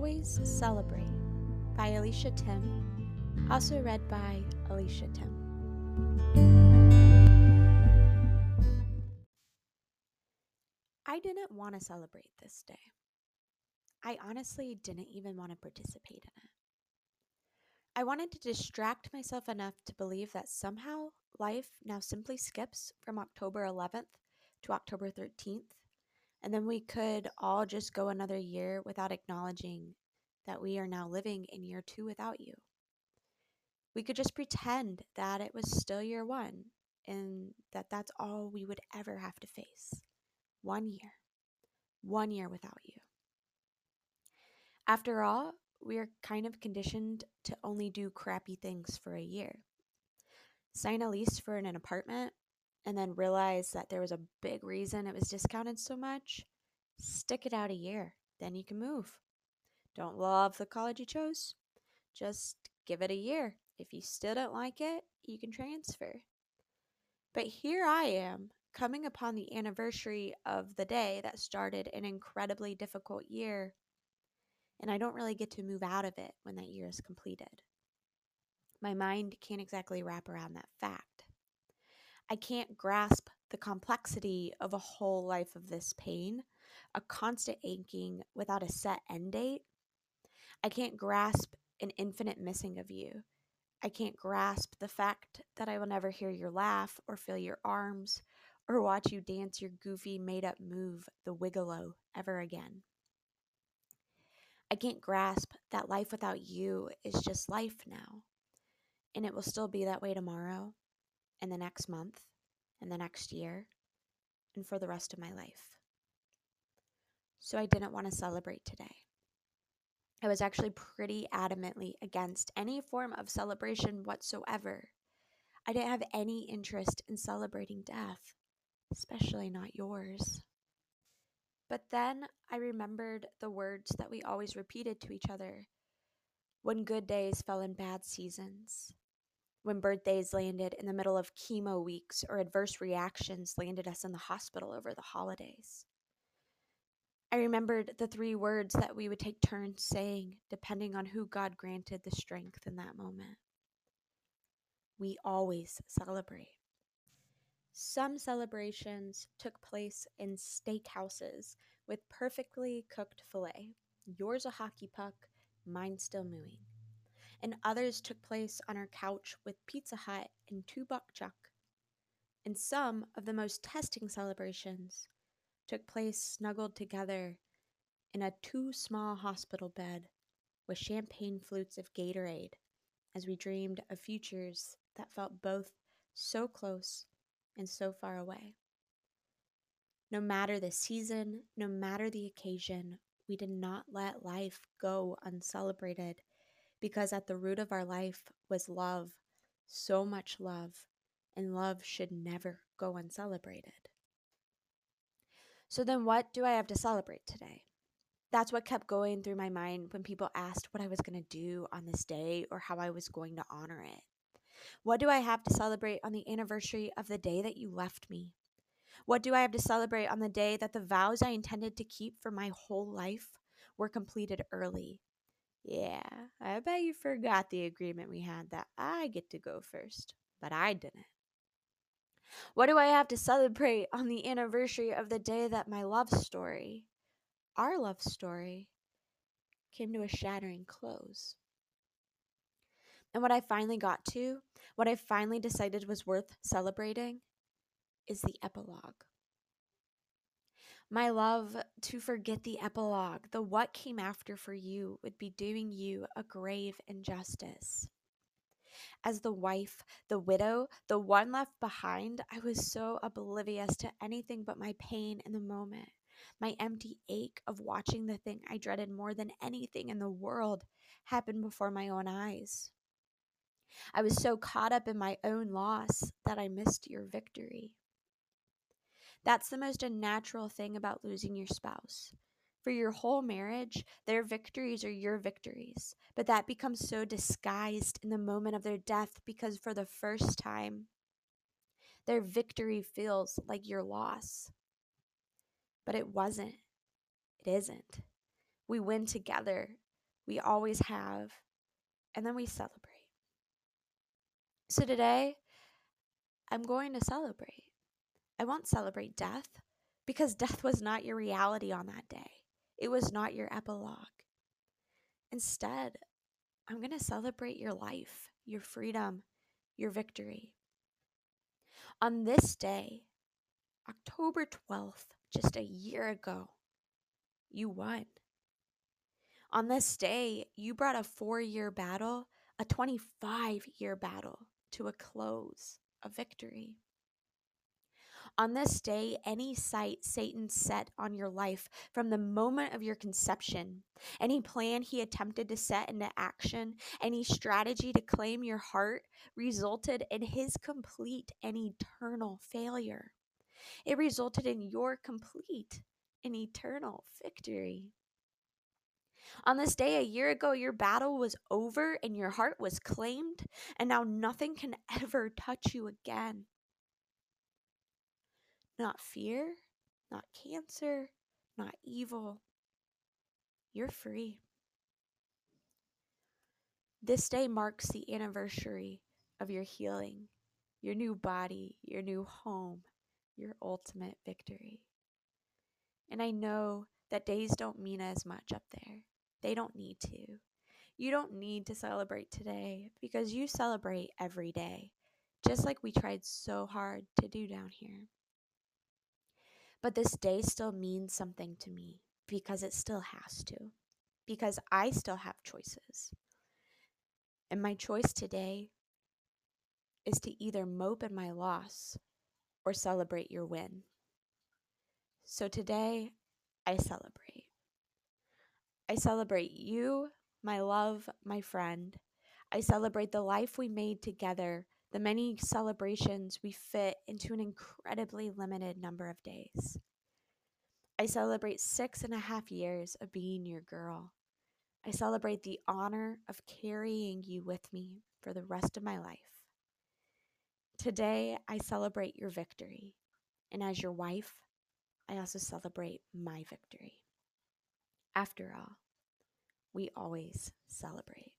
Always Celebrate by Alicia Tim, also read by Alicia Tim. I didn't want to celebrate this day. I honestly didn't even want to participate in it. I wanted to distract myself enough to believe that somehow life now simply skips from October 11th to October 13th, and then we could all just go another year without acknowledging that we are now living in year two without you. We could just pretend that it was still year one and that that's all we would ever have to face. One year. One year without you. After all, we are kind of conditioned to only do crappy things for a year. Sign a lease for an apartment and then realize that there was a big reason it was discounted so much. Stick it out a year, then you can move. Don't love the college you chose? Just give it a year. If you still don't like it, you can transfer. But here I am, coming upon the anniversary of the day that started an incredibly difficult year and I don't really get to move out of it when that year is completed. My mind can't exactly wrap around that fact. I can't grasp the complexity of a whole life of this pain, a constant aching without a set end date. I can't grasp an infinite missing of you. I can't grasp the fact that I will never hear your laugh or feel your arms or watch you dance your goofy made up move, the Wiggle-O, ever again. I can't grasp that life without you is just life now. And it will still be that way tomorrow, and the next month, and the next year, and for the rest of my life. So I didn't want to celebrate today. I was actually pretty adamantly against any form of celebration whatsoever. I didn't have any interest in celebrating death, especially not yours. But then I remembered the words that we always repeated to each other when good days fell in bad seasons, when birthdays landed in the middle of chemo weeks or adverse reactions landed us in the hospital over the holidays. I remembered the three words that we would take turns saying, depending on who God granted the strength in that moment. We always celebrate. Some celebrations took place in steakhouses with perfectly cooked filet. Yours a hockey puck, mine still mooing. And others took place on our couch with Pizza Hut and buck chuck. And some of the most testing celebrations took place snuggled together in a too small hospital bed with champagne flutes of Gatorade as we dreamed of futures that felt both so close and so far away. No matter the season, no matter the occasion, we did not let life go uncelebrated because at the root of our life was love, so much love, and love should never go uncelebrated. So, then what do I have to celebrate today? That's what kept going through my mind when people asked what I was going to do on this day or how I was going to honor it. What do I have to celebrate on the anniversary of the day that you left me? What do I have to celebrate on the day that the vows I intended to keep for my whole life were completed early? Yeah, I bet you forgot the agreement we had that I get to go first, but I didn't. What do I have to celebrate on the anniversary of the day that my love story, our love story, came to a shattering close? And what I finally got to, what I finally decided was worth celebrating, is the epilogue. My love, to forget the epilogue, the what came after for you, would be doing you a grave injustice. As the wife, the widow, the one left behind, I was so oblivious to anything but my pain in the moment, my empty ache of watching the thing I dreaded more than anything in the world happen before my own eyes. I was so caught up in my own loss that I missed your victory. That's the most unnatural thing about losing your spouse. For your whole marriage, their victories are your victories, but that becomes so disguised in the moment of their death because for the first time, their victory feels like your loss. But it wasn't. It isn't. We win together We always have. And then we celebrate. So today, I'm going to celebrate. I won't celebrate death because death was not your reality on that day, it was not your epilogue. Instead, I'm going to celebrate your life, your freedom, your victory. On this day, October 12th, just a year ago, you won. On this day, you brought a four year battle, a 25 year battle to a close, a victory. On this day, any sight Satan set on your life from the moment of your conception, any plan he attempted to set into action, any strategy to claim your heart, resulted in his complete and eternal failure. It resulted in your complete and eternal victory. On this day a year ago, your battle was over and your heart was claimed, and now nothing can ever touch you again. Not fear, not cancer, not evil. You're free. This day marks the anniversary of your healing, your new body, your new home, your ultimate victory. And I know that days don't mean as much up there. They don't need to. You don't need to celebrate today because you celebrate every day, just like we tried so hard to do down here. But this day still means something to me because it still has to, because I still have choices. And my choice today is to either mope at my loss or celebrate your win. So today, I celebrate. I celebrate you, my love, my friend. I celebrate the life we made together, the many celebrations we fit into an incredibly limited number of days. I celebrate six and a half years of being your girl. I celebrate the honor of carrying you with me for the rest of my life. Today, I celebrate your victory. And as your wife, I also celebrate my victory. After all, we always celebrate.